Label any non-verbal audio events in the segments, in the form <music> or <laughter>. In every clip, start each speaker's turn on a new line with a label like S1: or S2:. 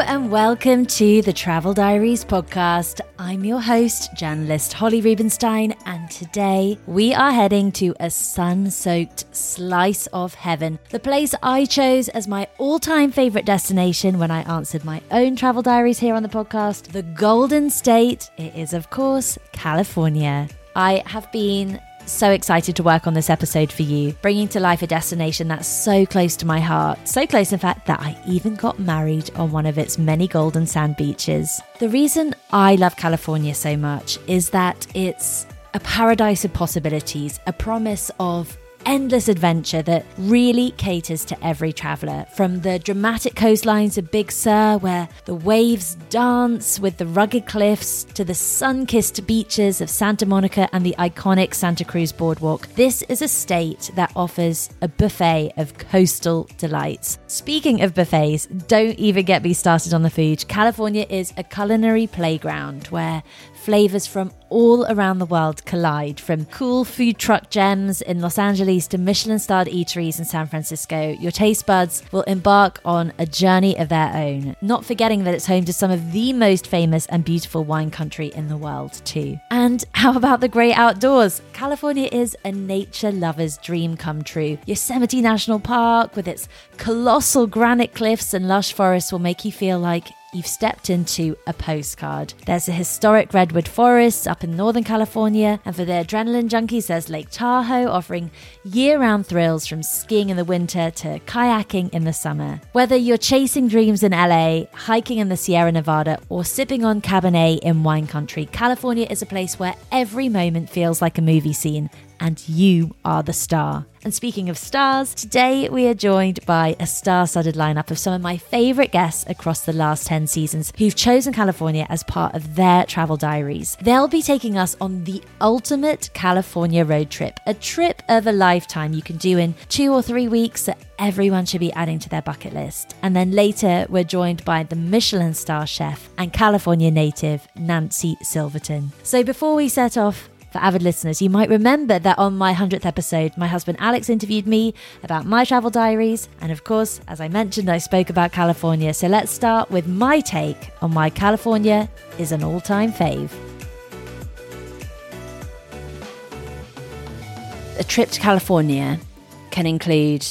S1: and welcome to the Travel Diaries podcast. I'm your host, journalist Holly Rubenstein, and today we are heading to a sun soaked slice of heaven, the place I chose as my all time favourite destination when I answered my own travel diaries here on the podcast, the Golden State. It is, of course, California. I have been so excited to work on this episode for you, bringing to life a destination that's so close to my heart. So close, in fact, that I even got married on one of its many golden sand beaches. The reason I love California so much is that it's a paradise of possibilities, a promise of endless adventure that really caters to every traveller. From the dramatic coastlines of Big Sur, where the waves dance with the rugged cliffs, to the sun kissed beaches of Santa Monica and the iconic Santa Cruz Boardwalk, this is a state that offers a buffet of coastal delights. Speaking of buffets, don't even get me started on the food. California is a culinary playground where Flavors from all around the world collide, from cool food truck gems in Los Angeles to Michelin starred eateries in San Francisco. Your taste buds will embark on a journey of their own, not forgetting that it's home to some of the most famous and beautiful wine country in the world, too. And how about the great outdoors? California is a nature lover's dream come true. Yosemite National Park, with its colossal granite cliffs and lush forests, will make you feel like you've stepped into a postcard. There's a historic redwood forest up in Northern California, and for the adrenaline junkies, there's Lake Tahoe offering year round thrills from skiing in the winter to kayaking in the summer. Whether you're chasing dreams in LA, hiking in the Sierra Nevada, or sipping on Cabernet in wine country, California is a place where every moment feels like a movie scene and you are the star. And speaking of stars, today we are joined by a star studded lineup of some of my favourite guests across the last 10 seasons who've chosen California as part of their travel diaries. They'll be taking us on the ultimate California road trip, a trip of a lifetime you can do in two or three weeks that everyone should be adding to their bucket list. And then later, we're joined by the Michelin star chef and California native, Nancy Silverton. So before we set off, for avid listeners, you might remember that on my 100th episode, my husband Alex interviewed me about my travel diaries. And of course, as I mentioned, I spoke about California. So let's start with my take on why California is an all time fave. A trip to California can include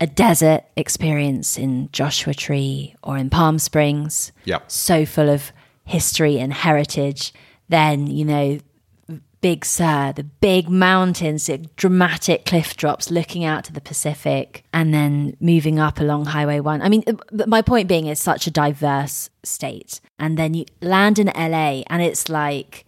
S1: a desert experience in Joshua Tree or in Palm Springs.
S2: Yep.
S1: So full of history and heritage. Then, you know, Big Sur, the big mountains, the dramatic cliff drops looking out to the Pacific, and then moving up along Highway 1. I mean, uh, my point being, it's such a diverse state. And then you land in LA, and it's like,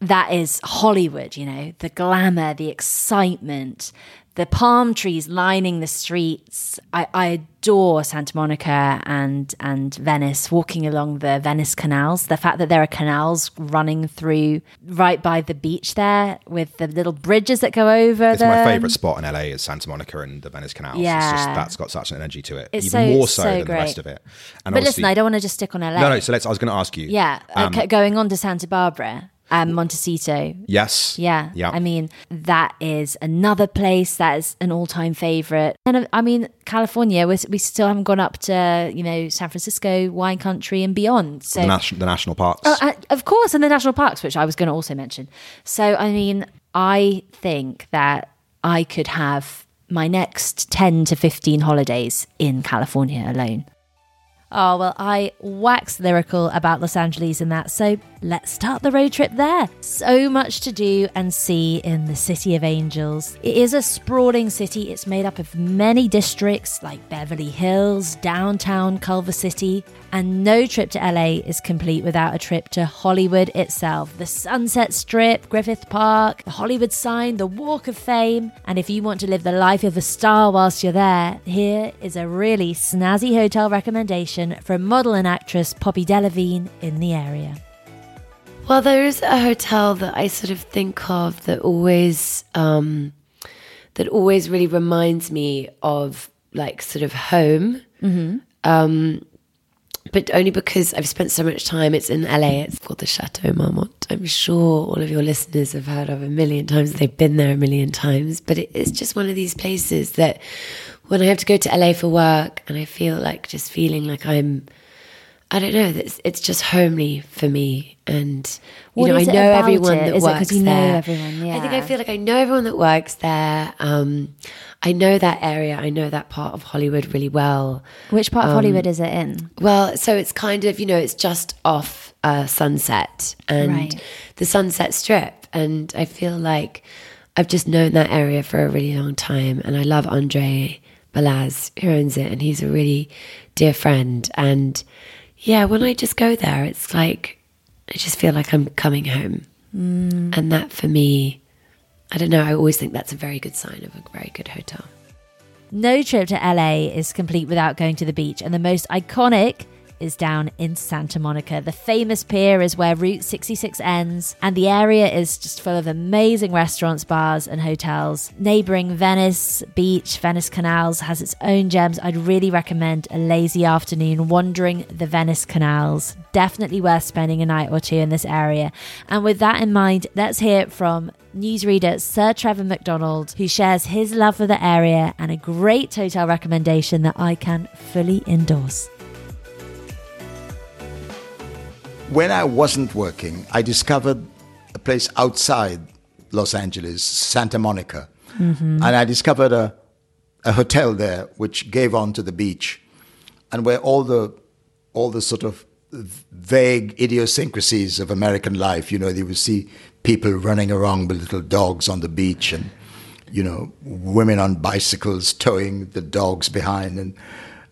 S1: that is Hollywood, you know, the glamour, the excitement, the palm trees lining the streets. I, I, adore Santa Monica and and Venice. Walking along the Venice canals, the fact that there are canals running through right by the beach there with the little bridges that go over.
S2: It's
S1: them.
S2: my favorite spot in LA is Santa Monica and the Venice canals.
S1: Yeah,
S2: just, that's got such an energy to it,
S1: it's
S2: even
S1: so,
S2: more so,
S1: so
S2: than
S1: great.
S2: the rest of it.
S1: And but listen, I don't want to just stick on LA.
S2: No, no. So let's. I was going to ask you.
S1: Yeah, um, going on to Santa Barbara um, Montecito.
S2: Yes.
S1: Yeah.
S2: Yeah.
S1: I mean, that is another place that is an all time favorite. And uh, I mean, California, we, we still haven't gone up to, you know, San Francisco, wine country, and beyond. So,
S2: the, nation, the national parks.
S1: Oh, uh, of course, and the national parks, which I was going to also mention. So, I mean, I think that I could have my next 10 to 15 holidays in California alone. Oh, well, I wax lyrical about Los Angeles and that, so let's start the road trip there. So much to do and see in the City of Angels. It is a sprawling city, it's made up of many districts like Beverly Hills, downtown Culver City, and no trip to LA is complete without a trip to Hollywood itself. The Sunset Strip, Griffith Park, the Hollywood sign, the Walk of Fame. And if you want to live the life of a star whilst you're there, here is a really snazzy hotel recommendation from model and actress Poppy Delevingne in the area.
S3: Well, there is a hotel that I sort of think of that always um, that always really reminds me of like sort of home. Mm-hmm. Um, but only because I've spent so much time. It's in LA. It's called the Chateau Marmont. I'm sure all of your listeners have heard of a million times. They've been there a million times. But it is just one of these places that when I have to go to LA for work and I feel like just feeling like I'm, I don't know, it's, it's just homely for me. And, you
S1: What
S3: know, I know everyone
S1: it?
S3: that
S1: Is
S3: works
S1: you know
S3: there.
S1: everyone?
S3: I think I feel like I know everyone that works there. Um, I know that area. I know that part of Hollywood really well.
S1: Which part of
S3: Um,
S1: Hollywood is it in?
S3: Well, so it's kind of, you know, it's just off uh, Sunset and
S1: Right.
S3: the Sunset Strip. And I feel like I've just known that area for a really long time. And I love Andre Balazs, who owns it. And he's a really dear friend. And yeah, when I just go there, it's like, I just feel like I'm coming home.
S1: Mm.
S3: And that for me, I don't know, I always think that's a very good sign of a very good hotel.
S1: No trip to LA is complete without going to the beach, and the most iconic is down in Santa Monica. The famous pier is where Route 66 ends, and the area is just full of amazing restaurants, bars, and hotels. Neighboring Venice Beach, Venice Canals has its own gems. I'd really recommend a lazy afternoon wandering the Venice canals. Definitely worth spending a night or two in this area. And with that in mind, let's hear from newsreader Sir Trevor McDonald, who shares his love for the area and a great hotel recommendation that I can fully endorse.
S4: When I wasn't working, I discovered a place outside Los Angeles, Santa Monica. Mm-hmm. And I discovered a, a hotel there which gave on to the beach. And where all the all the sort of vague idiosyncrasies of American life, you know, you would see people running around with little dogs on the beach and you know, women on bicycles towing the dogs behind. And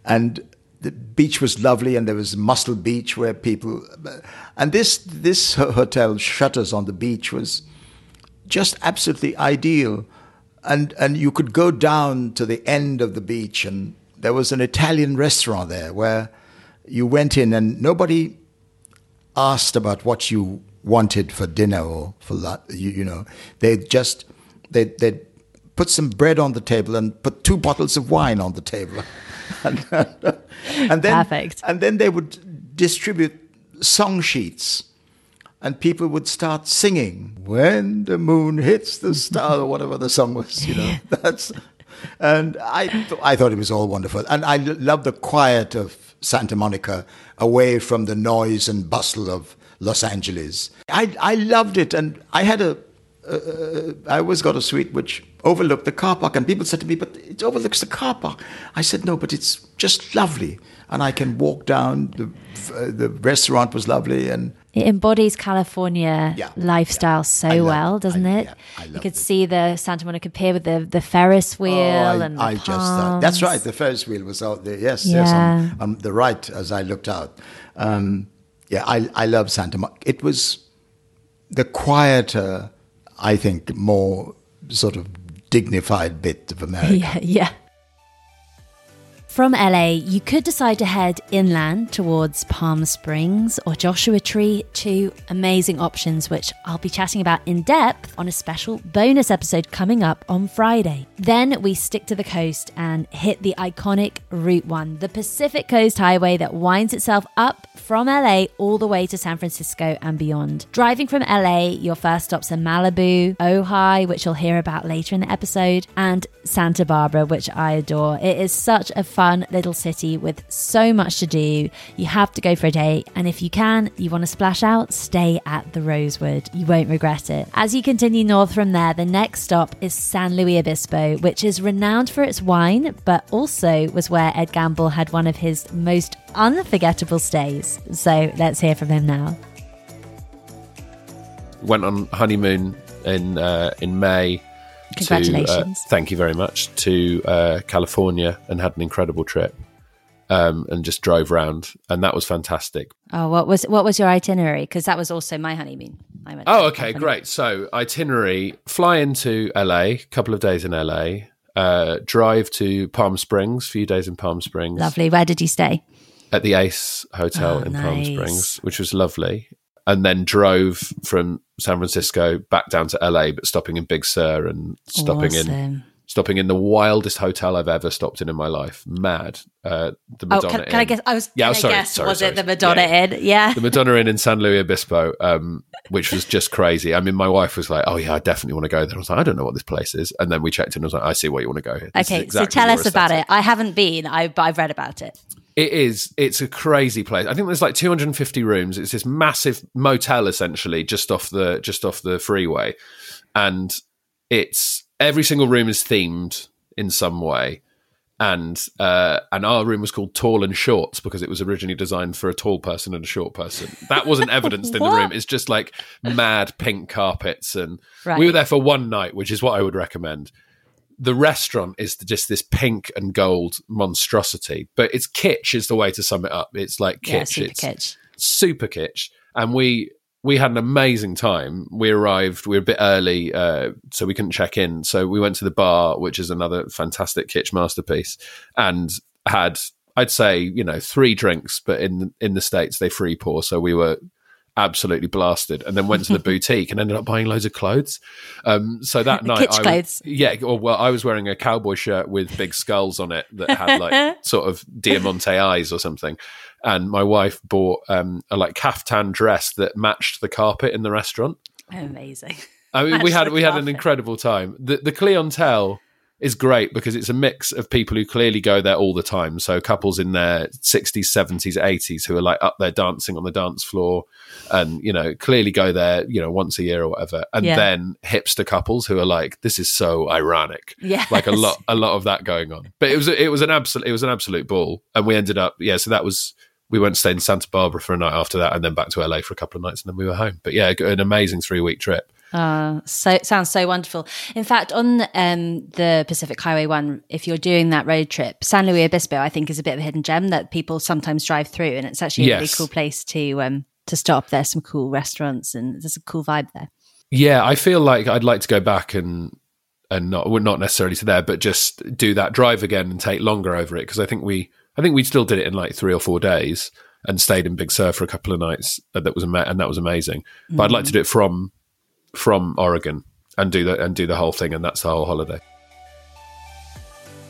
S4: and the beach was lovely and there was Muscle Beach where people and this this hotel shutters on the beach was just absolutely ideal. And and you could go down to the end of the beach and there was an Italian restaurant there where you went in and nobody asked about what you wanted for dinner or for you, you know. They just they they put some bread on the table and put two bottles of wine on the table. <laughs> And, and then
S1: Perfect.
S4: and then they would distribute song sheets and people would start singing when the moon hits the star or whatever the song was you know. <laughs> That's and i th- i thought it was all wonderful. And i l- love the quiet of santa monica away from the noise and bustle of los angeles. I i loved it and i had a uh, I always got a suite which overlooked the car park, and people said to me, "But it overlooks the car park." I said, "No, but it's just lovely, and I can walk down. The uh, the restaurant was lovely, and
S1: It embodies California
S4: Yeah,
S1: lifestyle
S4: yeah.
S1: so
S4: love
S1: well, doesn't
S4: I-
S1: it?
S4: yeah, I
S1: you could
S4: it.
S1: see the Santa Monica Pier with the, the Ferris wheel
S4: Oh, I,
S1: and the
S4: I just thought, that's right. The Ferris wheel was out there. Yes, yes, on, on the right as I looked out. Um, yeah, I I love Santa Monica. It was the quieter, I think, more sort of dignified bit of America. <laughs>
S1: Yeah, yeah. From LA, you could decide to head inland towards Palm Springs or Joshua Tree, two amazing options which I'll be chatting about in depth on a special bonus episode coming up on Friday. Then we stick to the coast and hit the iconic Route 1, the Pacific Coast Highway that winds itself up from LA all the way to San Francisco and beyond. Driving from LA, your first stops are Malibu, Ojai, which you'll hear about later in the episode, and Santa Barbara, which I adore. It is such a fun little city with so much to do. You have to go for a day, and if you can, you want to splash out, stay at the Rosewood. You won't regret it. As you continue north from there, the next stop is San Luis Obispo, which is renowned for its wine, but also was where Ed Gamble had one of his most unforgettable stays. So let's hear from him now.
S5: went on honeymoon in uh, in May. To, uh,
S1: Congratulations.
S5: thank you very much to uh, California and had an incredible trip. Um, and just drove around, and that was fantastic.
S1: Oh, what was what was your itinerary? Because that was also my honeymoon. I went
S5: Oh, okay,
S1: California.
S5: great. So itinerary: fly into LA, couple of days in LA, uh, drive to Palm Springs, few days in Palm Springs,
S1: Lovely. Where did you stay?
S5: at the Ace Hotel
S1: Oh,
S5: in Palm. Springs, which was lovely. And then drove from San Francisco back down to LA, but stopping in Big Sur and stopping in stopping in the wildest hotel I've ever stopped in in my life. Mad. Uh, the
S1: Oh,
S5: Madonna
S1: can, can I guess? I was.
S5: Yeah, oh, sorry,
S1: guess,
S5: sorry,
S1: was
S5: sorry.
S1: it the Madonna
S5: Yeah,
S1: Inn? Yeah.
S5: the Madonna Inn in San Luis Obispo, um, which was just crazy. I mean, my wife was like, "Oh yeah, I definitely want to go there." I was like, "I don't know what this place is," and then we checked in. and I was like, "I see where you want to go here." This is
S1: Okay, so tell us about it. I haven't been, I, but I've read about it.
S5: It is. It's a crazy place. I think there's like 250 rooms. It's this massive motel essentially just off the just off the freeway, and it's every single room is themed in some way. And uh, and our room was called Tall and Shorts because it was originally designed for a tall person and a short person. That wasn't <laughs> evidenced in the room. It's just like mad pink carpets, and
S1: Right.
S5: we were there for one night, which is what I would recommend the restaurant is just this pink and gold monstrosity, but it's kitsch is the way to sum it up. It's like kitsch.
S1: Yeah, super
S5: it's
S1: kitsch.
S5: super kitsch. And we we had an amazing time. We arrived, we were a bit early, uh, so we couldn't check in. So we went to the bar, which is another fantastic kitsch masterpiece, and had I'd say, you know, three drinks, but in in the States they free pour. So we were absolutely blasted and then went to the <laughs> boutique and ended up buying loads of clothes um so that <laughs> night
S1: Kitsch
S5: I,
S1: clothes.
S5: yeah or well i was wearing a cowboy shirt with big skulls on it that had like <laughs> sort of diamante eyes or something and my wife bought um a like caftan dress that matched the carpet in the restaurant
S1: Amazing.
S5: I mean, we had we had an incredible time. The the clientele is great because it's a mix of people who clearly go there all the time. So couples in their sixties, seventies, eighties who are like up there dancing on the dance floor, and you know clearly go there you know once a year or whatever. And
S1: Yeah.
S5: then hipster couples who are like, this is so ironic.
S1: Yeah.
S5: Like a lot a lot of that going on. But it was it was an absolute it was an absolute ball, and we ended up yeah. So that was. We went and stayed in Santa Barbara for a night after that, and then back to LA for a couple of nights, and then we were home. But yeah, an amazing three week trip.
S1: Uh, so sounds so wonderful. In fact, on um, the Pacific Highway One, if you're doing that road trip, San Luis Obispo, I think, is a bit of a hidden gem that people sometimes drive through, and it's actually a really cool place to um, to stop. There's some cool restaurants, and there's a cool vibe there.
S5: Yeah, I feel like I'd like to go back and and not well, not necessarily to there, but just do that drive again and take longer over it because I think we I think we still did it in like three or four days and stayed in Big Sur for a couple of nights. That was ama- and that was amazing. But I'd like to do it from from Oregon and do the and do the whole thing, and that's the whole holiday.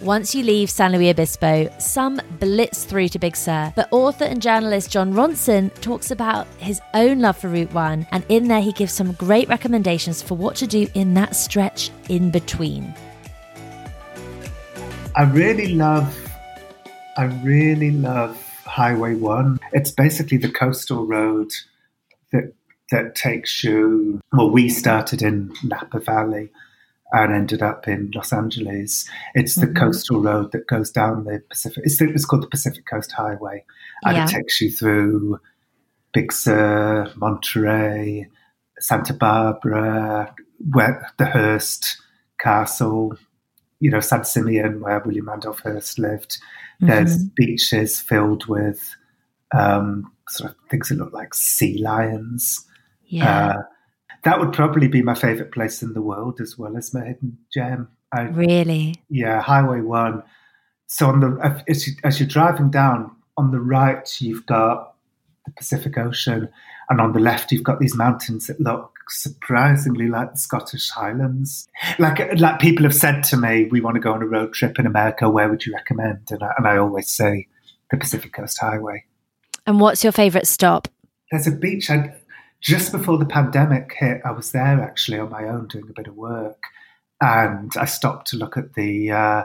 S1: Once you leave San Luis Obispo, some blitz through to Big Sur. But author and journalist Jon Ronson talks about his own love for Route 1, and in there he gives some great recommendations for what to do in that stretch in between.
S6: I really love, I really love Highway One. It's basically the coastal road that takes you. Well, we started in Napa Valley and ended up in Los Angeles. It's the coastal road that goes down the Pacific. It's, it's called the Pacific Coast Highway, and
S1: Yeah.
S6: it takes you through Big Sur, Monterey, Santa Barbara, where the Hearst Castle, you know, San Simeon, where William Randolph Hearst lived. There's beaches filled with um, sort of things that look like sea lions.
S1: Yeah.
S6: Uh, that would probably be my favorite place in the world, as well as my hidden gem. I,
S1: really?
S6: yeah, Highway One. So on the as, you, as you're driving down on the right, you've got the Pacific Ocean, and on the left, you've got these mountains that look surprisingly like the Scottish Highlands. Like like people have said to me, we want to go on a road trip in America. Where would you recommend? And I, and I always say the Pacific Coast Highway.
S1: And what's your favourite stop?
S6: There's a beach. I, just before the pandemic hit, I was there actually on my own doing a bit of work, and I stopped to look at the uh,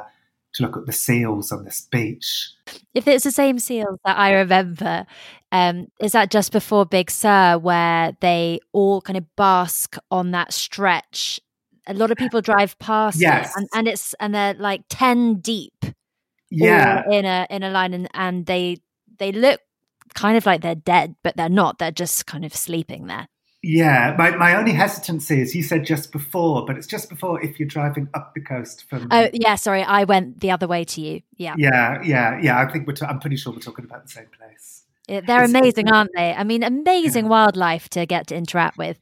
S6: to look at the seals on this beach.
S1: If it's the same seals that I remember, um, is that just before Big Sur where they all kind of bask on that stretch? A lot of people drive past
S6: Yes.
S1: it, and, and it's and they're like ten deep,
S6: Yeah,
S1: in a in a line, and, and they they look kind of like they're dead, but they're not. They're just kind of sleeping there.
S6: yeah. My my only hesitancy is you said just before, but it's just before if you're driving up the coast from.
S1: Oh yeah, sorry, I went the other way to you. Yeah,
S6: yeah, yeah, yeah. I think we're. i I'm pretty sure we're talking about the same place.
S1: Yeah, they're
S6: It's-
S1: amazing, aren't they? I mean, amazing wildlife to get to interact with.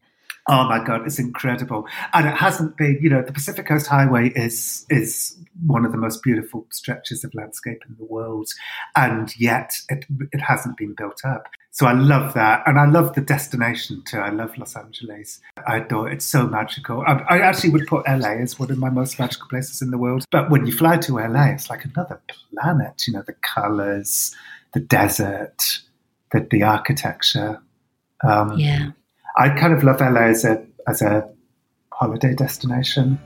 S6: Oh my god, it's incredible, and it hasn't been. You know, the Pacific Coast Highway is is one of the most beautiful stretches of landscape in the world, and yet it it hasn't been built up. So I love that. And I love the destination too. I love Los Angeles. I adore it. It's so magical. I, I, actually would put LA as one of my most magical places in the world. But when you fly to LA, it's like another planet. You know, the colors, the desert, the, the architecture.
S1: Um, yeah.
S6: I kind of love LA as a, as a holiday destination.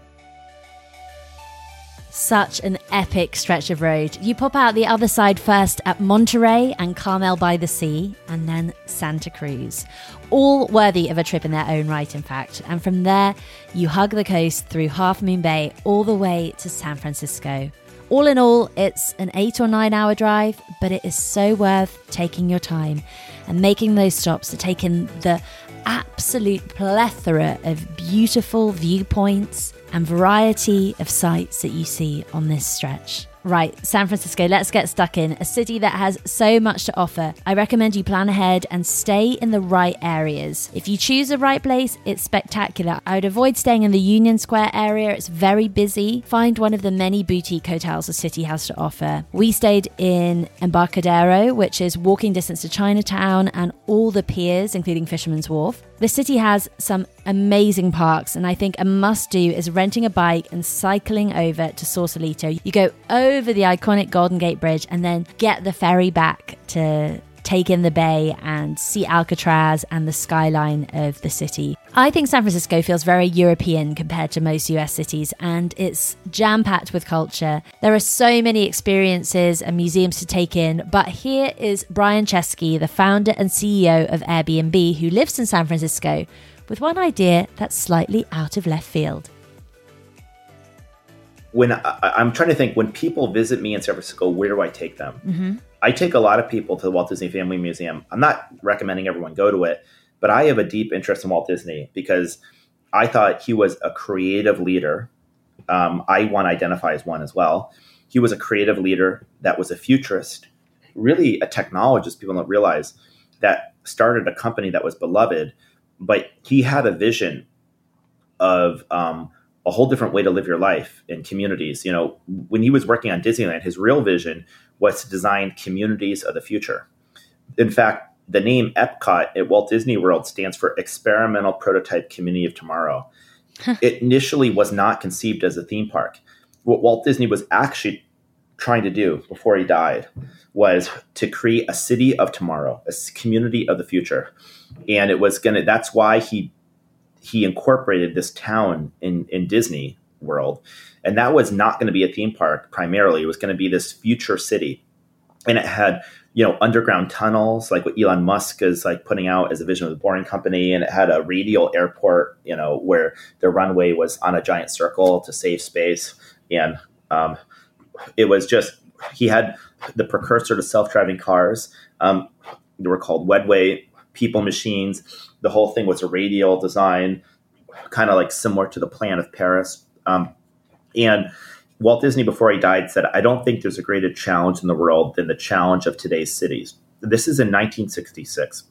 S1: Such an epic stretch of road. You pop out the other side first at Monterey and Carmel by the Sea, and then Santa Cruz. All worthy of a trip in their own right, in fact. And from there, you hug the coast through Half Moon Bay all the way to San Francisco. All in all, it's an eight or nine hour drive, but it is so worth taking your time and making those stops to take in the absolute plethora of beautiful viewpoints and variety of sights that you see on this stretch. Right, San Francisco, let's get stuck in. A city that has so much to offer. I recommend you plan ahead and stay in the right areas. If you choose the right place, it's spectacular. I would avoid staying in the Union Square area, it's very busy. Find one of the many boutique hotels the city has to offer. We stayed in Embarcadero, which is walking distance to Chinatown and all the piers, including Fisherman's Wharf. The city has some amazing parks, and I think a must do is renting a bike and cycling over to Sausalito. You go over the iconic Golden Gate Bridge and then get the ferry back to take in the bay and see Alcatraz and the skyline of the city. I think San Francisco feels very European compared to most US cities, and it's jam packed with culture. There are so many experiences and museums to take in, but here is Brian Chesky, the founder and CEO of Airbnb, who lives in San Francisco, with one idea that's slightly out of left field
S7: when I, am trying to think when people visit me in San Francisco, where do I take them? Mm-hmm. I take a lot of people to the Walt Disney Family Museum. I'm not recommending everyone go to it, but I have a deep interest in Walt Disney because I thought he was a creative leader. Um, I want to identify as one as well. He was a creative leader that was a futurist, really a technologist. People don't realize that started a company that was beloved, but he had a vision of um, a whole different way to live your life in communities. You know, when he was working on Disneyland, his real vision was to design communities of the future. In fact, the name Epcot at Walt Disney World stands for Experimental Prototype Community of Tomorrow. it initially was not conceived as a theme park. What Walt Disney was actually trying to do before he died was to create a city of tomorrow, a community of the future. And it was going to, that's why he he incorporated this town in in Disney World, and that was not going to be a theme park primarily. It was going to be this future city, and it had you know underground tunnels like what Elon Musk is like putting out as a vision of the Boring Company, and it had a radial airport, you know, where the runway was on a giant circle to save space, and um, it was just he had the precursor to self driving cars. Um, they were called Wedway people machines. The whole thing was a radial design, kind of like similar to the plan of Paris. Um, and Walt Disney, before he died, said, I don't think there's a greater challenge in the world than the challenge of today's cities. This is in 1966.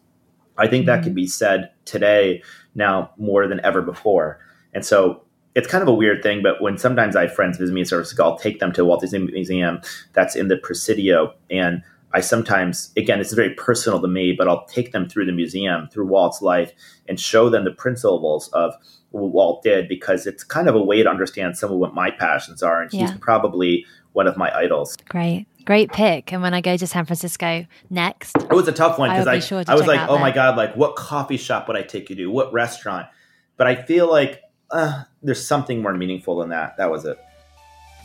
S7: I think that could be said today now more than ever before. And so it's kind of a weird thing, but when sometimes I have friends visit me in San Francisco, I'll take them to Walt Disney Museum that's in the Presidio. And I sometimes, again, it's very personal to me, but I'll take them through the museum, through Walt's life, and show them the principles of what Walt did because it's kind of a way to understand some of what my passions are. And yeah. he's probably one of my idols.
S1: Great. Great pick. And when I go to San Francisco next,
S7: it was a tough one because I, sure I was like, oh there. my God, like what coffee shop would I take you to? What restaurant? But I feel like uh, there's something more meaningful than that. That was it.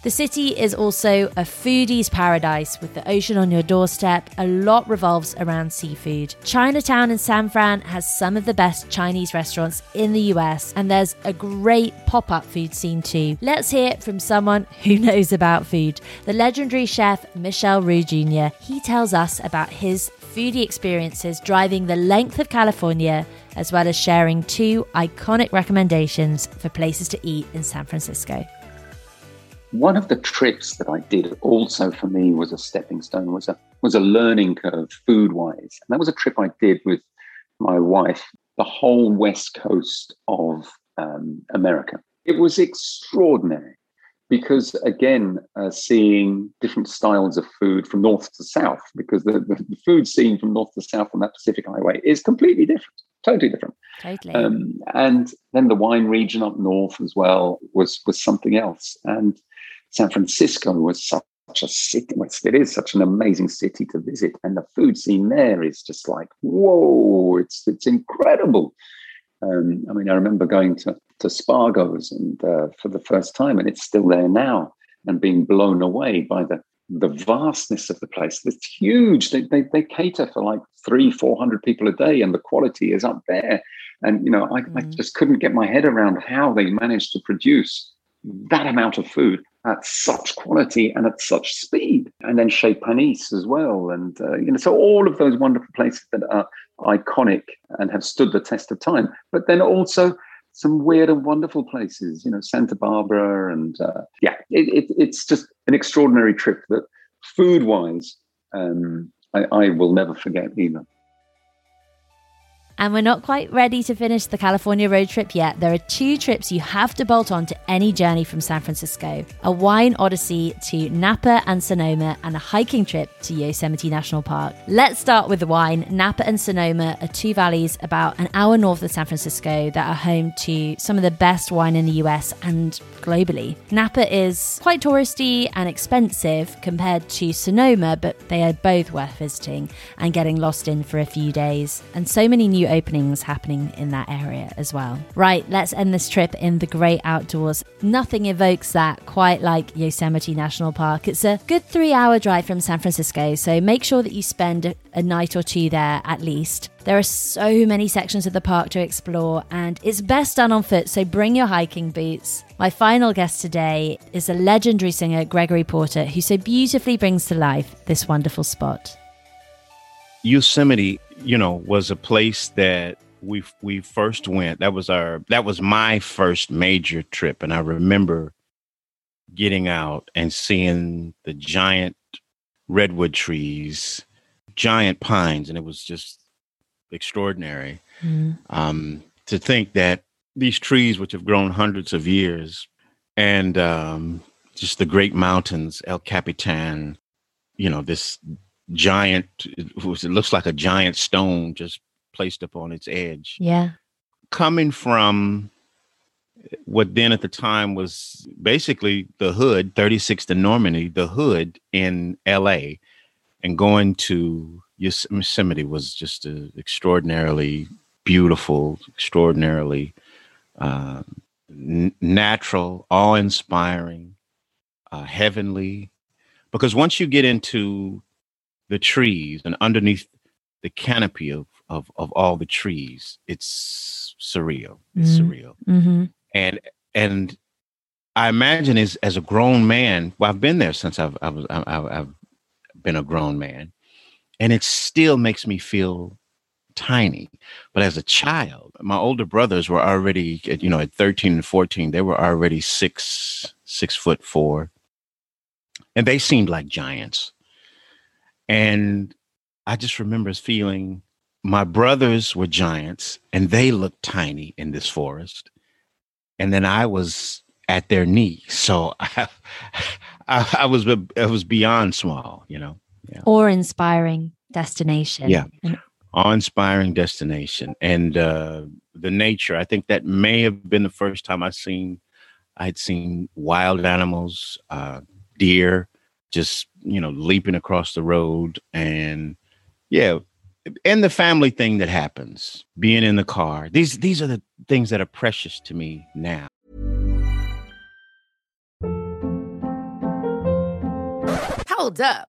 S1: The city is also a foodie's paradise with the ocean on your doorstep. A lot revolves around seafood. Chinatown in San Fran has some of the best Chinese restaurants in the US, and there's a great pop up food scene too. Let's hear from someone <laughs> who knows about food the legendary chef Michel Roux Jr. He tells us about his foodie experiences driving the length of California, as well as sharing two iconic recommendations for places to eat in San Francisco.
S8: One of the trips that I did also for me was a stepping stone, was a was a learning curve food wise. And that was a trip I did with my wife, the whole west coast of um, America. It was extraordinary. because again, uh, seeing different styles of food from north to south, because the, the, food scene from north to south on that Pacific Highway is completely different, totally different.
S1: Totally.
S8: Um, and then the wine region up north as well was was something else. And San Francisco was such a city. Well, it is such an amazing city to visit, and the food scene there is just like whoa! It's it's incredible. Um, I mean, I remember going to to Spago's and uh, for the first time, and it's still there now, and being blown away by the the vastness of the place. It's huge. They, they, they cater for like three, four hundred people a day, and the quality is up there. And you know, I, mm. I just couldn't get my head around how they managed to produce that amount of food at such quality and at such speed. And then Chez Panisse as well, and uh, you know, so all of those wonderful places that are iconic and have stood the test of time. But then also some weird and wonderful places, you know, Santa Barbara, and uh, yeah, it, it, it's just an extraordinary trip that food wise, um, I, I will never forget either.
S1: And we're not quite ready to finish the California road trip yet. There are two trips you have to bolt on to any journey from San Francisco a wine odyssey to Napa and Sonoma, and a hiking trip to Yosemite National Park. Let's start with the wine. Napa and Sonoma are two valleys about an hour north of San Francisco that are home to some of the best wine in the US and globally. Napa is quite touristy and expensive compared to Sonoma, but they are both worth visiting and getting lost in for a few days. And so many new openings happening in that area as well. Right, let's end this trip in the great outdoors. Nothing evokes that quite like Yosemite National Park. It's a good three hour drive from San Francisco, so make sure that you spend a night or two there at least. There are so many sections of the park to explore, and it's best done on foot, so bring your hiking boots. My final guest today is a legendary singer, Gregory Porter, who so beautifully brings to life this wonderful spot.
S9: Yosemite, you know, was a place that we we first went. That was our that was my first major trip, and I remember getting out and seeing the giant redwood trees, giant pines, and it was just extraordinary. Mm. Um, to think that these trees, which have grown hundreds of years, and um, just the great mountains, El Capitan, you know, this giant, it looks like a giant stone just placed upon its edge.
S1: Yeah.
S9: Coming from what then at the time was basically the hood, 36th and Normandy, the hood in LA, and going to Yosemite was just an extraordinarily beautiful, extraordinarily uh, n- natural, awe inspiring, uh, heavenly. Because once you get into the trees and underneath the canopy of, of, of all the trees, it's surreal. It's mm-hmm. surreal.
S1: Mm-hmm.
S9: And, and I imagine as, as a grown man, well, I've been there since I've, I've, I've, I've been a grown man and it still makes me feel tiny. But as a child, my older brothers were already, you know, at 13 and 14, they were already six, six foot four. And they seemed like giants. And I just remember feeling my brothers were giants and they looked tiny in this forest. And then I was at their knee. So <laughs> I, I, I was I was beyond small, you know.
S1: Yeah. Awe inspiring destination.
S9: Yeah. awe-inspiring destination and uh, the nature i think that may have been the first time i seen i'd seen wild animals uh, deer just you know leaping across the road and yeah and the family thing that happens being in the car. These these are the things that are precious to me now.
S10: Hold up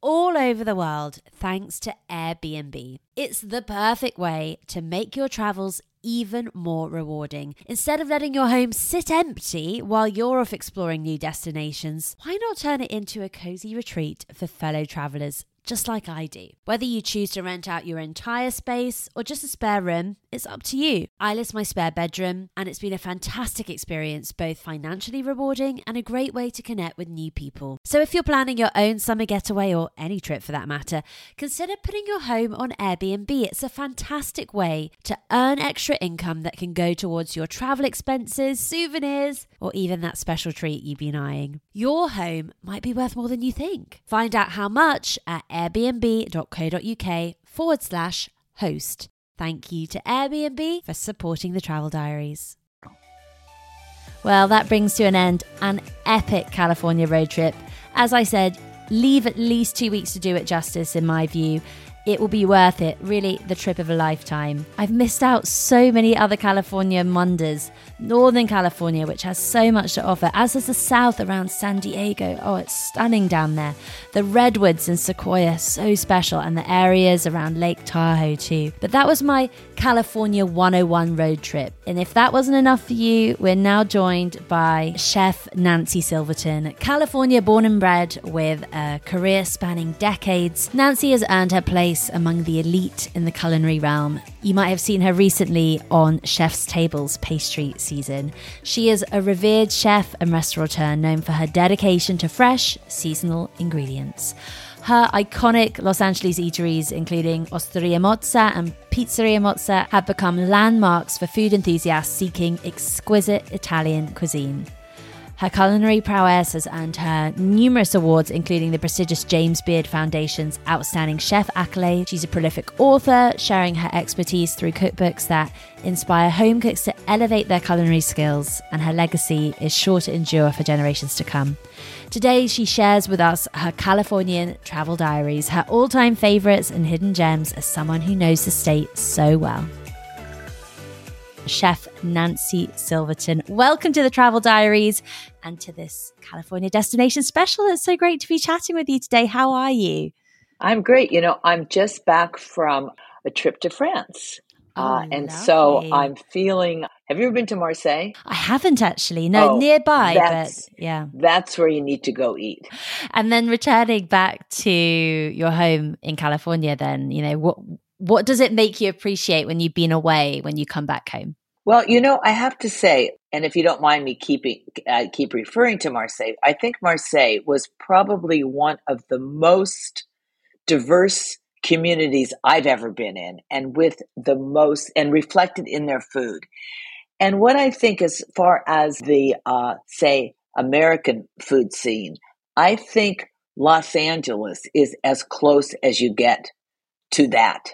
S1: all over the world thanks to Airbnb. It's the perfect way to make your travels even more rewarding. Instead of letting your home sit empty while you're off exploring new destinations, why not turn it into a cozy retreat for fellow travelers? Just like I do. Whether you choose to rent out your entire space or just a spare room, it's up to you. I list my spare bedroom, and it's been a fantastic experience, both financially rewarding and a great way to connect with new people. So if you're planning your own summer getaway or any trip for that matter, consider putting your home on Airbnb. It's a fantastic way to earn extra income that can go towards your travel expenses, souvenirs, or even that special treat you've been eyeing. Your home might be worth more than you think. Find out how much at airbnb.co.uk forward slash host. Thank you to Airbnb for supporting the Travel Diaries. Well, that brings to an end an epic California road trip. As I said, leave at least two weeks to do it justice, in my view. It will be worth it, really, the trip of a lifetime. I've missed out so many other California wonders. Northern California, which has so much to offer, as does the south around San Diego. Oh, it's stunning down there. The redwoods and Sequoia, so special, and the areas around Lake Tahoe, too. But that was my California 101 road trip. And if that wasn't enough for you, we're now joined by chef Nancy Silverton. California born and bred with a career spanning decades, Nancy has earned her place among the elite in the culinary realm. You might have seen her recently on Chef's Tables pastry season. She is a revered chef and restaurateur known for her dedication to fresh, seasonal ingredients. Her iconic Los Angeles eateries, including Osteria Mozza and Pizzeria Mozza, have become landmarks for food enthusiasts seeking exquisite Italian cuisine. Her culinary prowess has earned her numerous awards, including the prestigious James Beard Foundation's Outstanding Chef accolade. She's a prolific author, sharing her expertise through cookbooks that inspire home cooks to elevate their culinary skills, and her legacy is sure to endure for generations to come. Today, she shares with us her Californian travel diaries, her all time favorites and hidden gems as someone who knows the state so well. Chef Nancy Silverton. Welcome to the Travel Diaries and to this California destination special. It's so great to be chatting with you today. How are you?
S11: I'm great. You know, I'm just back from a trip to France.
S1: Oh,
S11: uh, and so. I'm feeling. Have you ever been to Marseille?
S1: I haven't actually. No,
S11: Oh,
S1: nearby, but yeah.
S11: That's where you need to go eat.
S1: And then returning back to your home in California, then you know what what does it make you appreciate when you've been away when you come back home?
S11: Well, you know, I have to say, and if you don't mind me keeping uh, keep referring to Marseille, I think Marseille was probably one of the most diverse communities I've ever been in, and with the most and reflected in their food. And what I think, as far as the uh, say American food scene, I think Los Angeles is as close as you get to that.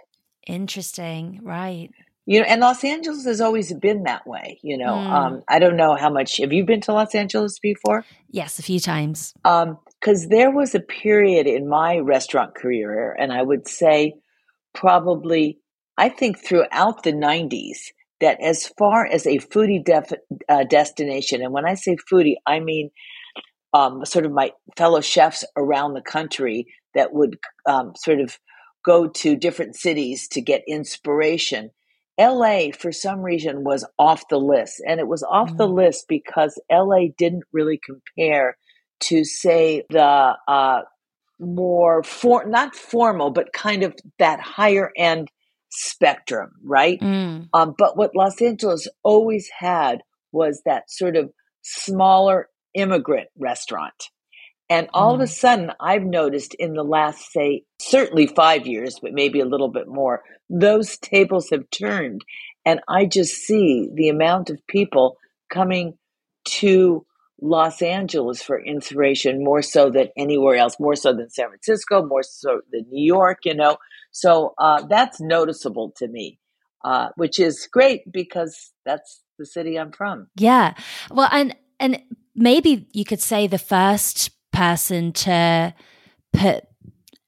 S1: Interesting, right?
S11: You know, and Los Angeles has always been that way. You know,
S1: Mm.
S11: um, I don't know how much. Have you been to Los Angeles before?
S1: Yes, a few times.
S11: Because there was a period in my restaurant career, and I would say probably, I think throughout the 90s, that as far as a foodie def- uh, destination, and when I say foodie, I mean um, sort of my fellow chefs around the country that would um, sort of go to different cities to get inspiration. LA, for some reason, was off the list. And it was off the list because LA didn't really compare to, say, the uh, more, for, not formal, but kind of that higher end spectrum, right?
S1: Mm.
S11: Um, but what Los Angeles always had was that sort of smaller immigrant restaurant. And all of a sudden, I've noticed in the last, say, certainly five years, but maybe a little bit more, those tables have turned. And I just see the amount of people coming to Los Angeles for inspiration more so than anywhere else, more so than San Francisco, more so than New York, you know. So uh, that's noticeable to me, uh, which is great because that's the city I'm from.
S1: Yeah. Well, and and maybe you could say the first person to put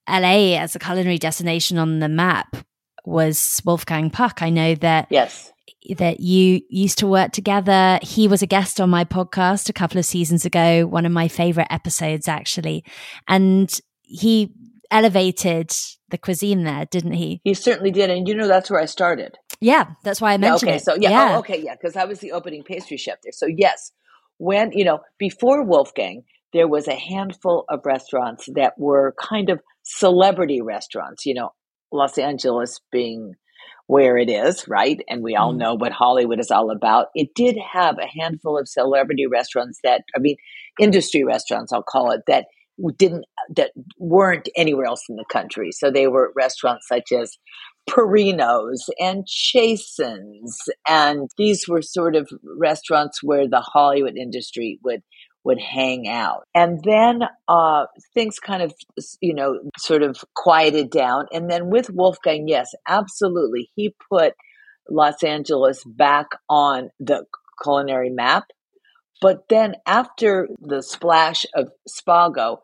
S1: LA as a culinary destination on the map was Wolfgang Puck. I know that
S11: yes
S1: that you used to work together. He was a guest on my podcast a couple of seasons ago, one of my favorite episodes actually. And he elevated the cuisine there, didn't he?
S11: He certainly did. And you know that's where I started.
S1: Yeah, that's why I mentioned
S11: okay,
S1: it.
S11: So yeah,
S1: yeah.
S11: Oh, okay, yeah, because I was the opening pastry chef there. So yes, when you know before Wolfgang, there was a handful of restaurants that were kind of celebrity restaurants. You know, Los Angeles being where it is, right? And we all
S1: Mm.
S11: know what Hollywood is all about. It did have a handful of celebrity restaurants that, I mean, industry restaurants, I'll call it, that didn't, that weren't anywhere else in the country. So they were restaurants such as Perino's and Chasen's. And these were sort of restaurants where the Hollywood industry would would hang out. And then uh, things kind of, you know, sort of quieted down. And then with Wolfgang, yes, absolutely. He put Los Angeles back on the culinary map. But then after the splash of Spago,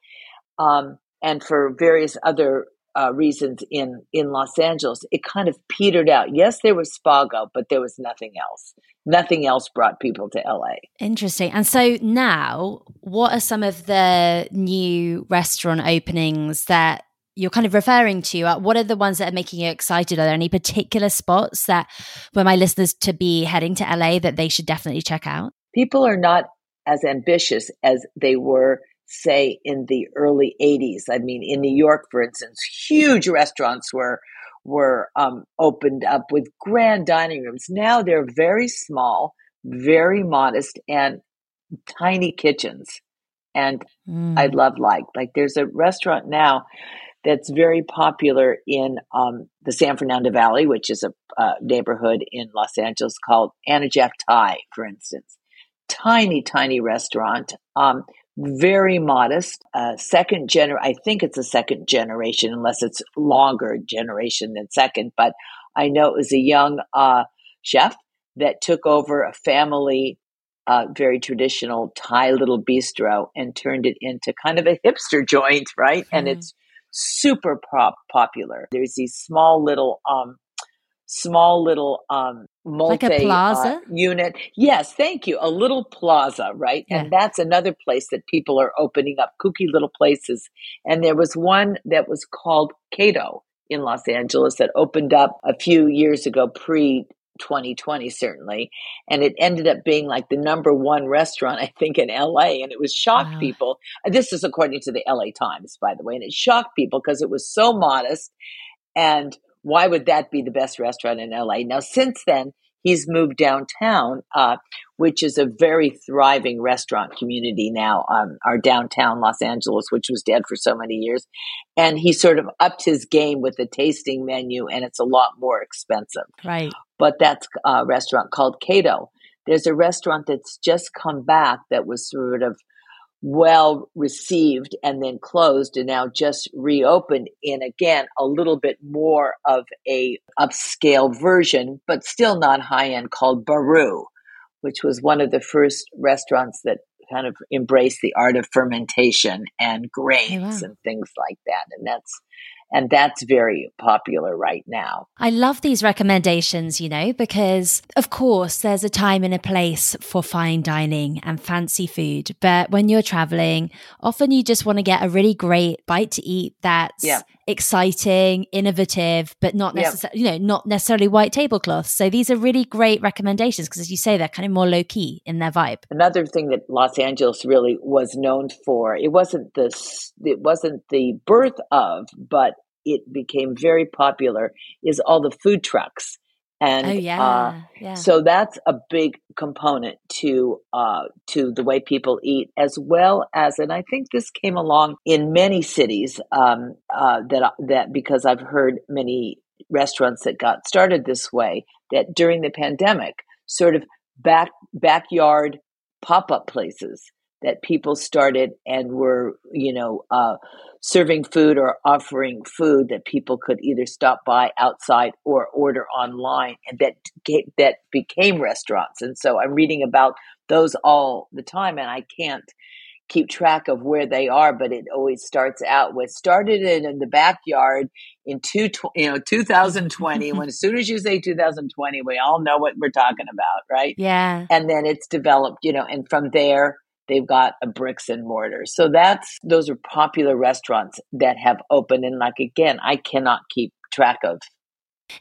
S11: um, and for various other uh, reasons in in Los Angeles, it kind of petered out. Yes, there was Spago, but there was nothing else. Nothing else brought people to LA.
S1: Interesting. And so now, what are some of the new restaurant openings that you're kind of referring to? Uh, What are the ones that are making you excited? Are there any particular spots that, for my listeners to be heading to LA, that they should definitely check out?
S11: People are not as ambitious as they were, say, in the early '80s. I mean, in New York, for instance, huge restaurants were were um, opened up with grand dining rooms. Now they're very small, very modest, and tiny kitchens. And
S1: Mm.
S11: I love like like there's a restaurant now that's very popular in um, the San Fernando Valley, which is a uh, neighborhood in Los Angeles called Anajak Thai, for instance. Tiny, tiny restaurant. Um, very modest. Uh, second gener, I think it's a second generation, unless it's longer generation than second. But I know it was a young uh, chef that took over a family, uh, very traditional Thai little bistro and turned it into kind of a hipster <laughs> joint, right? And
S1: Mhm.
S11: it's super pop- popular. There's these small little, um, small little um, multi
S1: Like a plaza?
S11: uh, unit. Yes, thank you. A little plaza, right?
S1: Yeah.
S11: And that's another place that people are opening up, kooky little places. And there was one that was called Kato in Los Angeles that opened up a few years ago, pre 2020, certainly. And it ended up being like the number one restaurant, I think, in LA. And it was shocked
S1: Wow.
S11: people. This is according to the LA Times, by the way. And it shocked people because it was so modest. And why would that be the best restaurant in LA? Now, since then, he's moved downtown, uh, which is a very thriving restaurant community now, um, our downtown Los Angeles, which was dead for so many years. And he sort of upped his game with the tasting menu, and it's a lot more expensive.
S1: Right.
S11: But that's a restaurant called Kato. There's a restaurant that's just come back that was sort of well received and then closed and now just reopened in again a little bit more of a upscale version but still not high end called Baroo which was one of the first restaurants that kind of embraced the art of fermentation and grains
S1: wow.
S11: and things like that and that's and that's very popular right now
S1: I love these recommendations, you know, because of course there's a time and a place for fine dining and fancy food. But when you're traveling, often you just want to get a really great bite to eat that's
S11: Yeah.
S1: exciting, innovative, but not
S11: Yeah.
S1: necessarily, you know, not necessarily white tablecloths. So these are really great recommendations because as you say, they're kind of more low key in their vibe.
S11: another thing that Los Angeles really was known for. It wasn't the it wasn't the birth of, but it became very popular. Is all the food trucks And
S1: Oh, yeah,
S11: uh,
S1: yeah.
S11: so that's a big component to uh, to the way people eat, as well as, and I think this came along in many cities um, uh, that that because I've heard many restaurants that got started this way that during the pandemic, sort of back backyard pop up places that people started and were you know uh, serving food or offering food that people could either stop by outside or order online and that that became restaurants and so i'm reading about those all the time and i can't keep track of where they are but it always starts out with started in, in the backyard in two you know 2020 <laughs> when as soon as you say 2020 we all know what we're talking about right
S1: Yeah.
S11: and then it's developed you know and from there they've got a bricks and mortar so that's those are popular restaurants that have opened and like again i cannot keep track of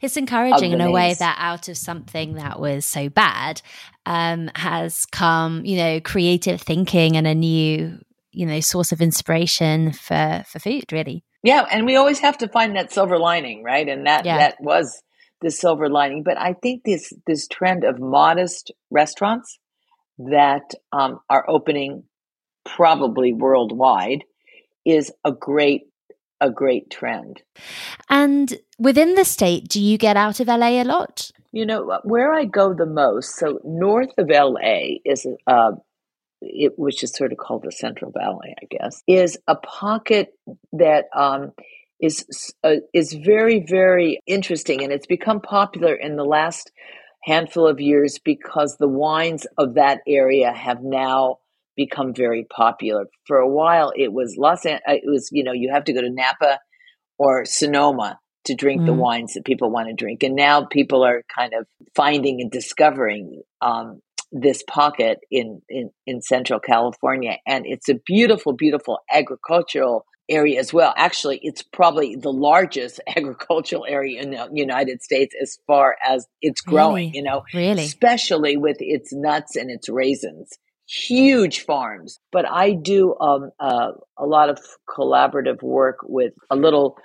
S1: It's encouraging
S11: of
S1: in a way that out of something that was so bad um, has come, you know, creative thinking and a new, you know, source of inspiration for for food. Really.
S11: yeah and we always have to find that silver lining right and that
S1: Yeah.
S11: that was the silver lining but i think this this trend of modest restaurants that um, are opening probably worldwide is a great a great trend
S1: And within the state, do you get out of LA a lot?
S11: You know uh, where I go the most. So north of LA is uh, it, which is sort of called the Central Valley, I guess, is a pocket that um, is uh, is very very interesting, and it's become popular in the last handful of years because the wines of that area have now become very popular. For a while, it was Los An- uh, it was you know you have to go to Napa or Sonoma to drink the
S1: Mm.
S11: wines that people want to drink. And now people are kind of finding and discovering um, this pocket in, in, in Central California. And it's a beautiful, beautiful agricultural area as well. Actually, it's probably the largest <laughs> agricultural area in the United States as far as it's growing,
S1: Really?
S11: you know,
S1: Really?
S11: especially with its nuts and its raisins. Huge farms, but I do um, uh, a lot of collaborative work with a little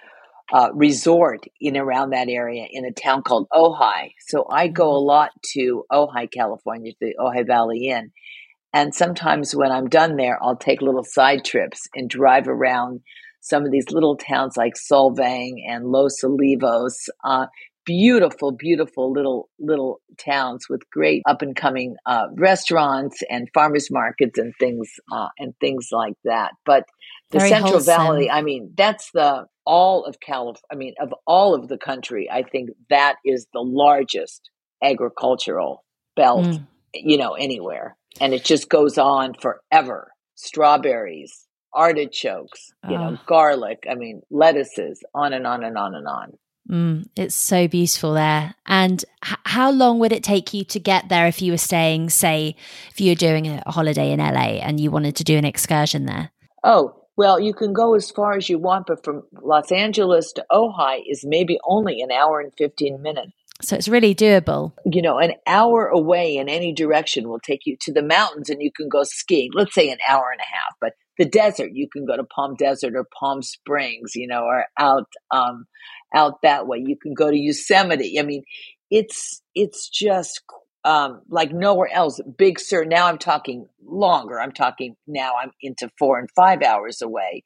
S11: uh, resort in around that area in a town called Ojai. So I go a lot to Ojai, California, to the Ojai Valley Inn. And sometimes when I'm done there, I'll take little side trips and drive around some of these little towns like Solvang and Los Olivos. Uh, beautiful, beautiful little little towns with great up and coming uh, restaurants and farmers markets and things uh, and things like that. But the
S1: Very
S11: Central
S1: wholesome.
S11: Valley, I mean, that's the all of California. I mean, of all of the country, I think that is the largest agricultural belt,
S1: Mm.
S11: you know, anywhere, and it just goes on forever. Strawberries, artichokes, you know,
S1: Ah.
S11: garlic. I mean, lettuces, on and on and on and on.
S1: Mm, it's so beautiful there. And h- how long would it take you to get there if you were staying, say, if you were doing a holiday in LA and you wanted to do an excursion there?
S11: Oh, well, you can go as far as you want, but from Los Angeles to Ojai is maybe only an hour and 15 minutes.
S1: So it's really doable.
S11: You know, an hour away in any direction will take you to the mountains and you can go skiing. Let's say an hour and a half, but the desert, you can go to Palm Desert or Palm Springs, you know, or out, um, out that way. You can go to Yosemite. I mean, it's, it's just, um, like nowhere else. Big Sur. Now I'm talking longer. I'm talking now I'm into four and five hours away,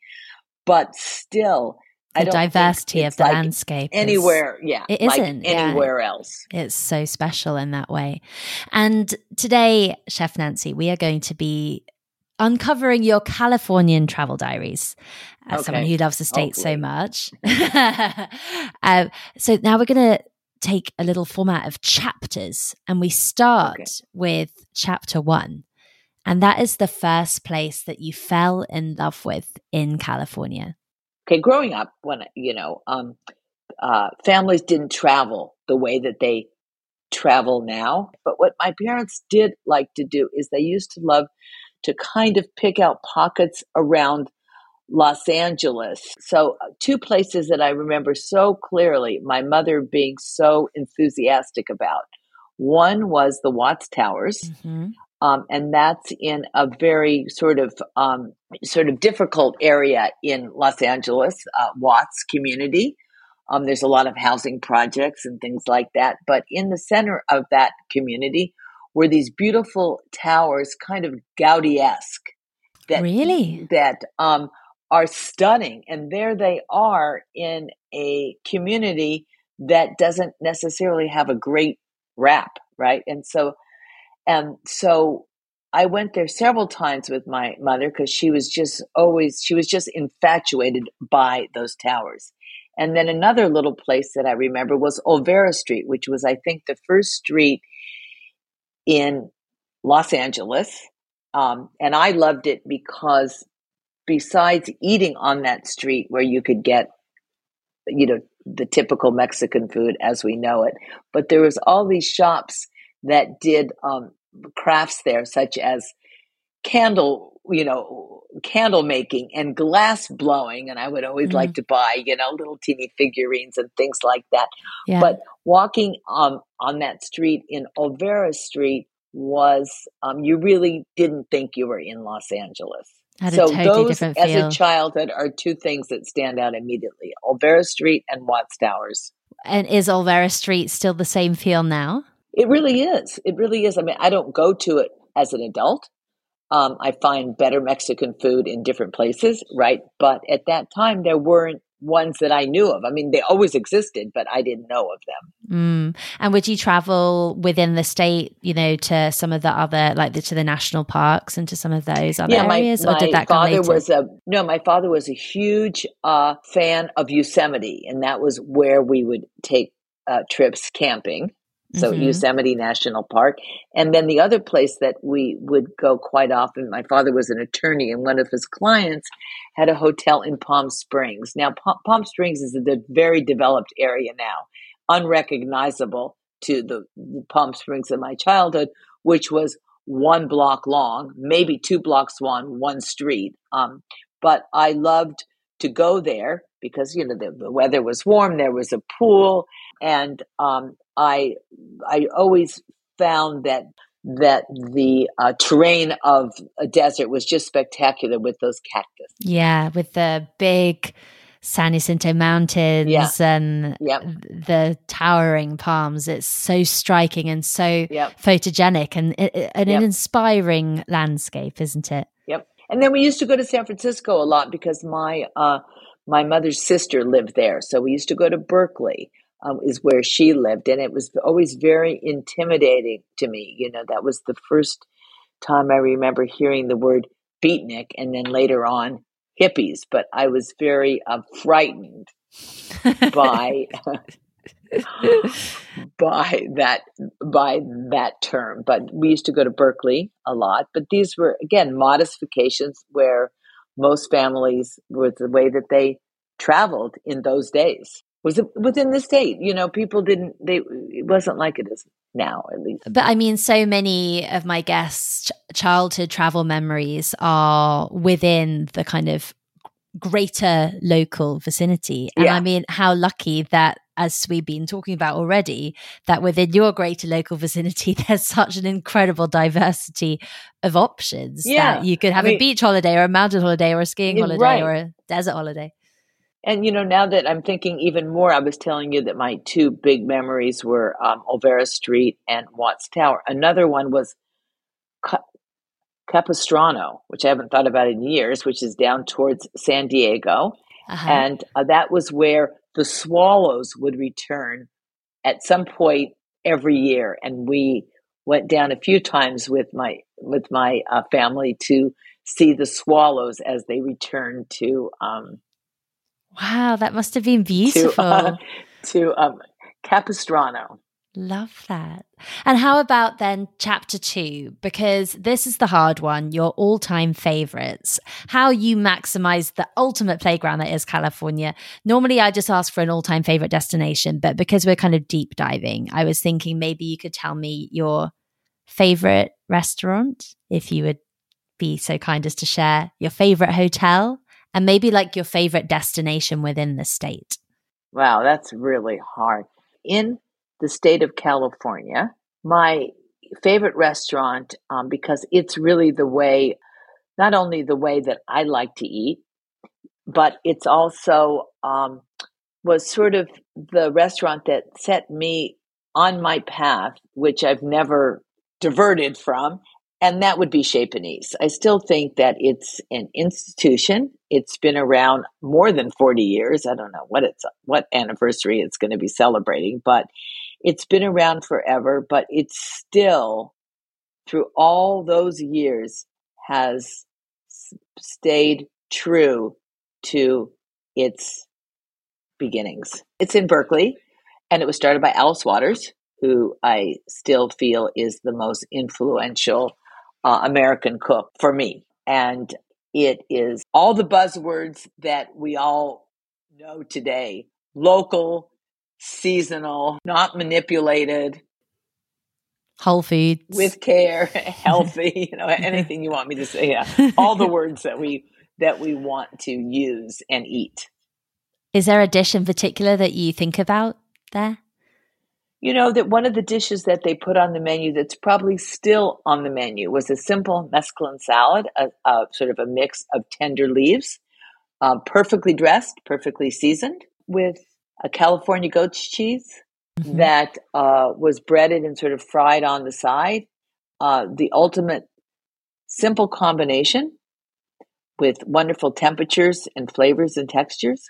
S11: but still,
S1: The diversity of the
S11: like
S1: landscape. is-
S11: anywhere. yeah,
S1: It
S11: like
S1: isn't, yeah.
S11: anywhere else.
S1: It's so special in that way. And today, Chef Nancy, we are going to be uncovering your Californian travel diaries as someone who loves the
S11: Oh,
S1: state so much. <laughs> um, so now we're going to take a little format of chapters and we start
S11: Okay.
S1: with chapter one. And that is the first place that you fell in love with in California.
S11: Okay growing up when you know um uh families didn't travel the way that they travel now but what my parents did like to do is they used to love to kind of pick out pockets around Los Angeles. So, uh, two places that I remember so clearly, my mother being so enthusiastic about. One was the Watts Towers,
S1: Mhm.
S11: Um, and that's in a very sort of um, sort of difficult area in Los Angeles, uh, Watts community. Um, there's a lot of housing projects and things like that. But in the center of that community were these beautiful towers, kind of Gaudi esque. That
S1: really
S11: that um, are stunning, and there they are in a community that doesn't necessarily have a great rap, right? And so, and so I went there several times with my mother because she was just always she was just infatuated by those towers. And then another little place that I remember was Olvera Street, which was I think the first street in Los Angeles. Um, and I loved it because besides eating on that street where you could get, you know, the typical Mexican food as we know it, but there was all these shops that did um, crafts there, such as candle, you know, candle making and glass blowing. And I would always mm. like to buy, you know, little teeny figurines and things like that. Yeah. But walking um, on that street in Olvera Street was, um, you really didn't think you were in Los Angeles.
S1: Had
S11: so
S1: totally
S11: those, as a childhood, are two things that stand out immediately: Olvera Street and Watts Towers.
S1: And is Olvera Street still the same feel now?
S11: It really is. It really is. I mean, I don't go to it as an adult. Um, I find better Mexican food in different places, right? But at that time, there weren't ones that I knew of. I mean, they always existed, but I didn't know of
S1: them. Mm. And would you travel within the state, you know, to some of the other, like the, to the national parks and to some of those other
S11: yeah,
S1: areas,
S11: my,
S1: or did that
S11: father was a no. My father was a huge uh, fan of Yosemite, and that was where we would take uh, trips camping. So mm-hmm. Yosemite National Park. And then the other place that we would go quite often, my father was an attorney and one of his clients had a hotel in Palm Springs. Now, Palm Springs is a very developed area now, unrecognizable to the, the Palm Springs of my childhood, which was one block long, maybe two blocks long, one street. Um, but I loved to go there because you know the, the, weather was warm. There was a pool, and um, I I always found that that the uh, terrain of a desert was just spectacular with those cactus.
S1: Yeah, with the big San Jacinto Mountains
S11: yeah.
S1: and
S11: yep.
S1: the towering palms. It's so striking and so
S11: yep.
S1: photogenic and, and yep. an inspiring landscape, isn't it?
S11: Yep. And then we used to go to San Francisco a lot because my uh, my mother's sister lived there, so we used to go to Berkeley um, is where she lived. And it was always very intimidating to me. You know, that was the first time I remember hearing the word beatnik and then later on hippies. But I was very uh, frightened by. <laughs> <laughs> by that by that term but we used to go to berkeley a lot but these were again modifications where most families were the way that they traveled in those days was it within the state. You know, people didn't. They it wasn't like it is now, at least.
S1: But I mean, so many of my guests' childhood travel memories are within the kind of greater local vicinity, and
S11: yeah.
S1: I mean, how lucky that. As we've been talking about already, that within your greater local vicinity, <laughs> there's such an incredible diversity of options.
S11: Yeah.
S1: That you could have
S11: I mean,
S1: a beach holiday or a mountain holiday or a skiing holiday
S11: right.
S1: or a desert holiday.
S11: And you know, now that I'm thinking even more, I was telling you that my two big memories were um, Olvera Street and Watts Tower. Another one was Capistrano, which I haven't thought about in years, which is down towards San Diego,
S1: uh-huh.
S11: and uh, that was where the swallows would return at some point every year, and we went down a few times with my with my uh, family to see the swallows as they returned to. Um,
S1: Wow, that must have been beautiful.
S11: To, uh, <laughs> to um, Capistrano.
S1: Love that. And how about then chapter two? Because this is the hard one, your all time favorites. How you maximize the ultimate playground that is California. Normally, I just ask for an all time favorite destination, but because we're kind of deep diving, I was thinking maybe you could tell me your favorite restaurant, if you would be so kind as to share your favorite hotel and maybe like your favorite destination within the state?
S11: Wow, that's really hard. In the state of California, my favorite restaurant, um, because it's really the way, not only the way that I like to eat, but it's also um, was sort of the restaurant that set me on my path, which I've never diverted from, and that would be Chez. I still think that it's an institution. It's been around more than 40 years. I don't know what it's what anniversary it's going to be celebrating, but it's been around forever, but it's still through all those years has stayed true to its beginnings. It's in Berkeley, and it was started by Alice Waters, who I still feel is the most influential uh, American cook for me. And it is all the buzzwords that we all know today local, seasonal, not manipulated.
S1: Whole foods.
S11: With care, <laughs> healthy, <laughs> you know, anything you want me to say. Yeah. All the words that we that we want to use and eat.
S1: Is there a dish in particular that you think about there?
S11: You know, that one of the dishes that they put on the menu that's probably still on the menu was a simple mesclun salad, a, a sort of a mix of tender leaves, uh, perfectly dressed, perfectly seasoned, with a California goat's cheese mm-hmm. that uh, was breaded and sort of fried on the side. Uh, the ultimate simple combination with wonderful temperatures and flavors and textures.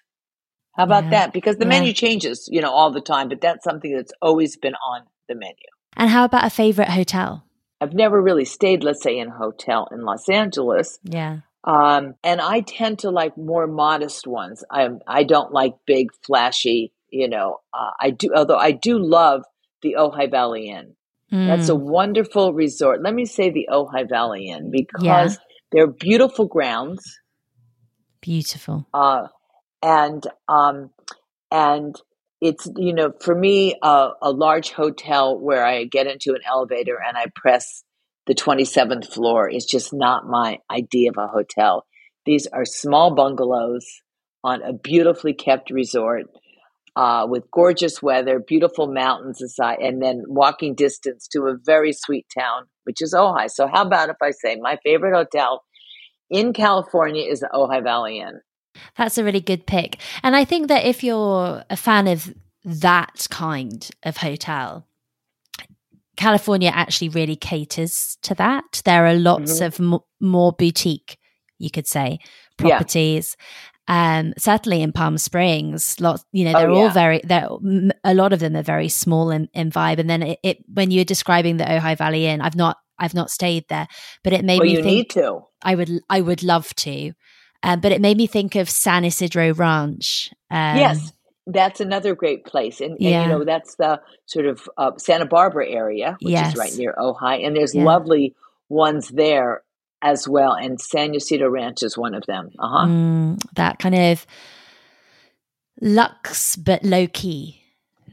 S11: How about yeah. that? Because the yeah. menu changes, you know, all the time, but that's something that's always been on the menu.
S1: And how about a favorite hotel?
S11: I've never really stayed, let's say, in a hotel in Los Angeles.
S1: Yeah.
S11: Um, and I tend to like more modest ones. I I don't like big, flashy. You know, uh, I do. Although I do love the Ojai Valley Inn. Mm. That's a mm. wonderful resort. Let me say the Ojai Valley Inn because yeah. they're beautiful grounds.
S1: Beautiful.
S11: Uh, and um, and it's you know for me uh, a large hotel where I get into an elevator and I press the 27th floor is just not my idea of a hotel. These are small bungalows on a beautifully kept resort uh, with gorgeous weather, beautiful mountains aside, and then walking distance to a very sweet town, which is Ojai. So, how about if I say my favorite hotel in California is the Ojai Valley Inn?
S1: That's a really good pick. And I think that if you're a fan of that kind of hotel, California actually really caters to that. There are lots mm-hmm. of m- more boutique, you could say, properties. Yeah. Um, certainly in Palm Springs, lots. You know, they're oh, yeah. all very. They're a lot of them are very small in, in vibe. And then it, it, when you're describing the Ojai Valley Inn, I've not I've not stayed there, but it made
S11: well,
S1: me
S11: you
S1: think
S11: need to.
S1: I would I would love to. Um, but it made me think of San Ysidro Ranch.
S11: Um, yes, that's another great place, and, yeah. and, you know that's the sort of uh, Santa Barbara area, which yes. is right near Ojai, and there's yeah. lovely ones there as well. And San Ysidro Ranch is one of them. Uh huh.
S1: Mm, that kind of luxe but low key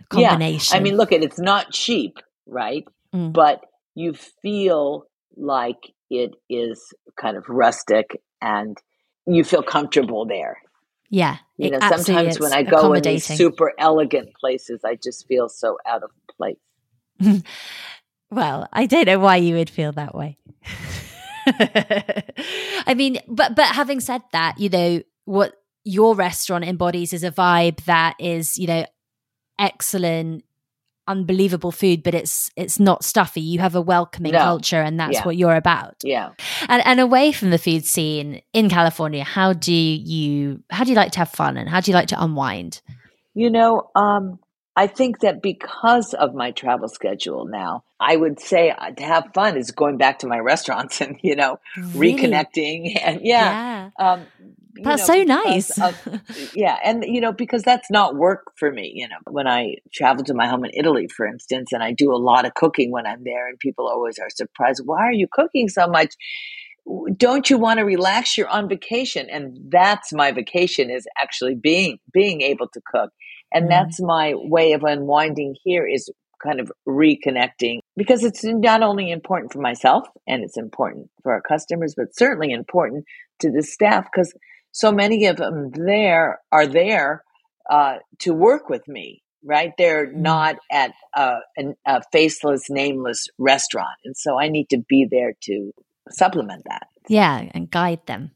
S1: combination.
S11: Yeah. I mean, look at it's not cheap, right? Mm. But you feel like it is kind of rustic and you feel comfortable there.
S1: Yeah.
S11: You know, sometimes when I go in these super elegant places, I just feel so out of place. <laughs>
S1: well, I don't know why you would feel that way. <laughs> I mean, but but having said that, you know, what your restaurant embodies is a vibe that is, you know, excellent unbelievable food, but it's it's not stuffy. You have a welcoming no. culture, and that's yeah. what you're about.
S11: Yeah.
S1: And and away from the food scene in California, how do you how do you like to have fun, and how do you like to unwind?
S11: You know, um, I think that because of my travel schedule now, I would say uh, to have fun is going back to my restaurants <laughs> and you know really? reconnecting and yeah. yeah. Um,
S1: that's know, so nice.
S11: of, <laughs> yeah, and you know because that's not work for me. You know, when I travel to my home in Italy, for instance, and I do a lot of cooking when I'm there, and people always are surprised. Why are you cooking so much? Don't you want to relax? You're on vacation, and that's my vacation is actually being being able to cook, and mm. that's my way of unwinding. Here is kind of reconnecting because it's not only important for myself and it's important for our customers, but certainly important to the staff because so many of them there are there uh, to work with me right they're mm-hmm. not at a, a, faceless nameless restaurant and so i need to be there to supplement that
S1: yeah and guide them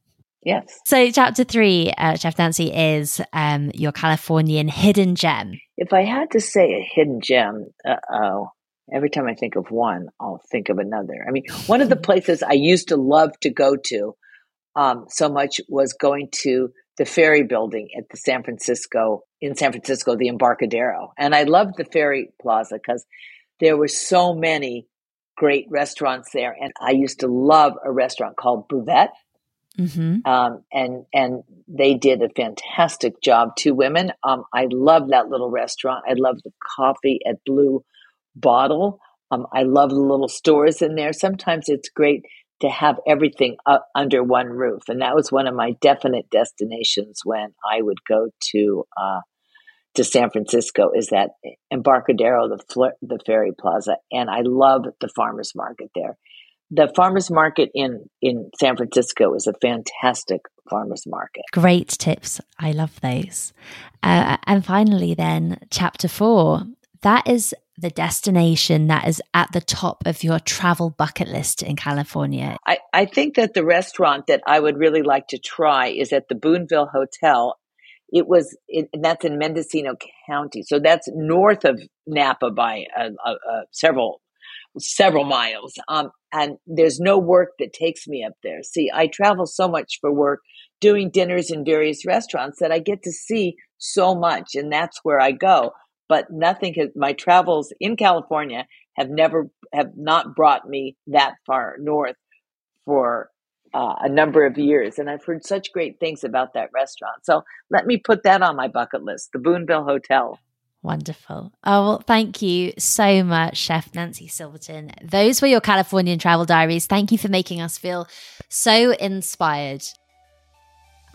S11: Yes.
S1: So, chapter three, uh, Chef Nancy, is um, your Californian hidden gem.
S11: If I had to say a hidden gem, uh oh, every time I think of one, I'll think of another. I mean, one of the <laughs> places I used to love to go to um, so much was going to the ferry building at the San Francisco, in San Francisco, the Embarcadero. And I loved the ferry plaza because there were so many great restaurants there. And I used to love a restaurant called Buvette.
S1: Mm-hmm.
S11: Um, and and they did a fantastic job. Two women. Um, I love that little restaurant. I love the coffee at Blue Bottle. Um, I love the little stores in there. Sometimes it's great to have everything under one roof, and that was one of my definite destinations when I would go to uh, to San Francisco. Is that Embarcadero, the fl- the ferry plaza, and I love the farmers market there the farmers market in in San Francisco is a fantastic farmers market.
S1: Great tips. I love those. Uh, and finally, then, chapter four that is the destination that is at the top of your travel bucket list in California.
S11: I, I think that the restaurant that I would really like to try is at the Boonville Hotel. It was, it, and that's in Mendocino County. So that's north of Napa by uh, uh, uh, several several miles. Um, and there's no work that takes me up there. See, I travel so much for work, doing dinners in various restaurants that I get to see so much, and that's where I go. But nothing has, my travels in California have never, have not brought me that far north for uh, a number of years. And I've heard such great things about that restaurant. So let me put that on my bucket list the Boonville Hotel.
S1: Wonderful. Oh, well, thank you so much, Chef Nancy Silverton. Those were your Californian travel diaries. Thank you for making us feel so inspired.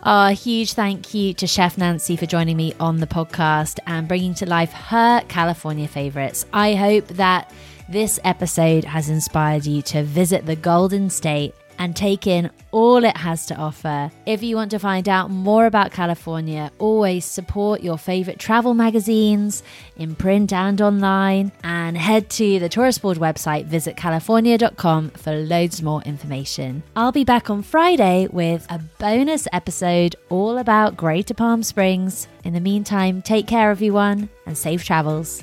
S1: A huge thank you to Chef Nancy for joining me on the podcast and bringing to life her California favorites. I hope that this episode has inspired you to visit the Golden State and take in all it has to offer. If you want to find out more about California, always support your favorite travel magazines in print and online, and head to the Tourist Board website, visit california.com for loads more information. I'll be back on Friday with a bonus episode all about Greater Palm Springs. In the meantime, take care, everyone, and safe travels.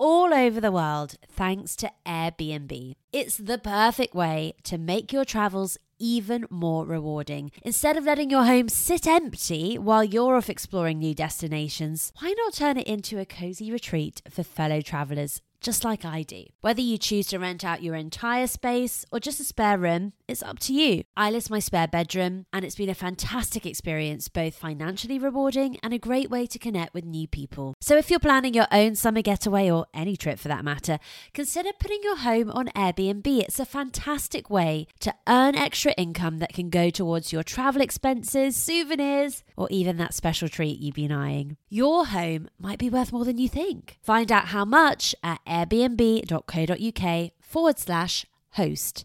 S1: all over the world thanks to Airbnb. It's the perfect way to make your travels even more rewarding. Instead of letting your home sit empty while you're off exploring new destinations, why not turn it into a cozy retreat for fellow travelers just like I do. Whether you choose to rent out your entire space or just a spare room, it's up to you. I list my spare bedroom, and it's been a fantastic experience, both financially rewarding and a great way to connect with new people. So if you're planning your own summer getaway or any trip for that matter, consider putting your home on Airbnb. It's a fantastic way to earn extra income that can go towards your travel expenses, souvenirs, or even that special treat you've been eyeing. Your home might be worth more than you think. Find out how much at airbnb.co.uk forward slash host.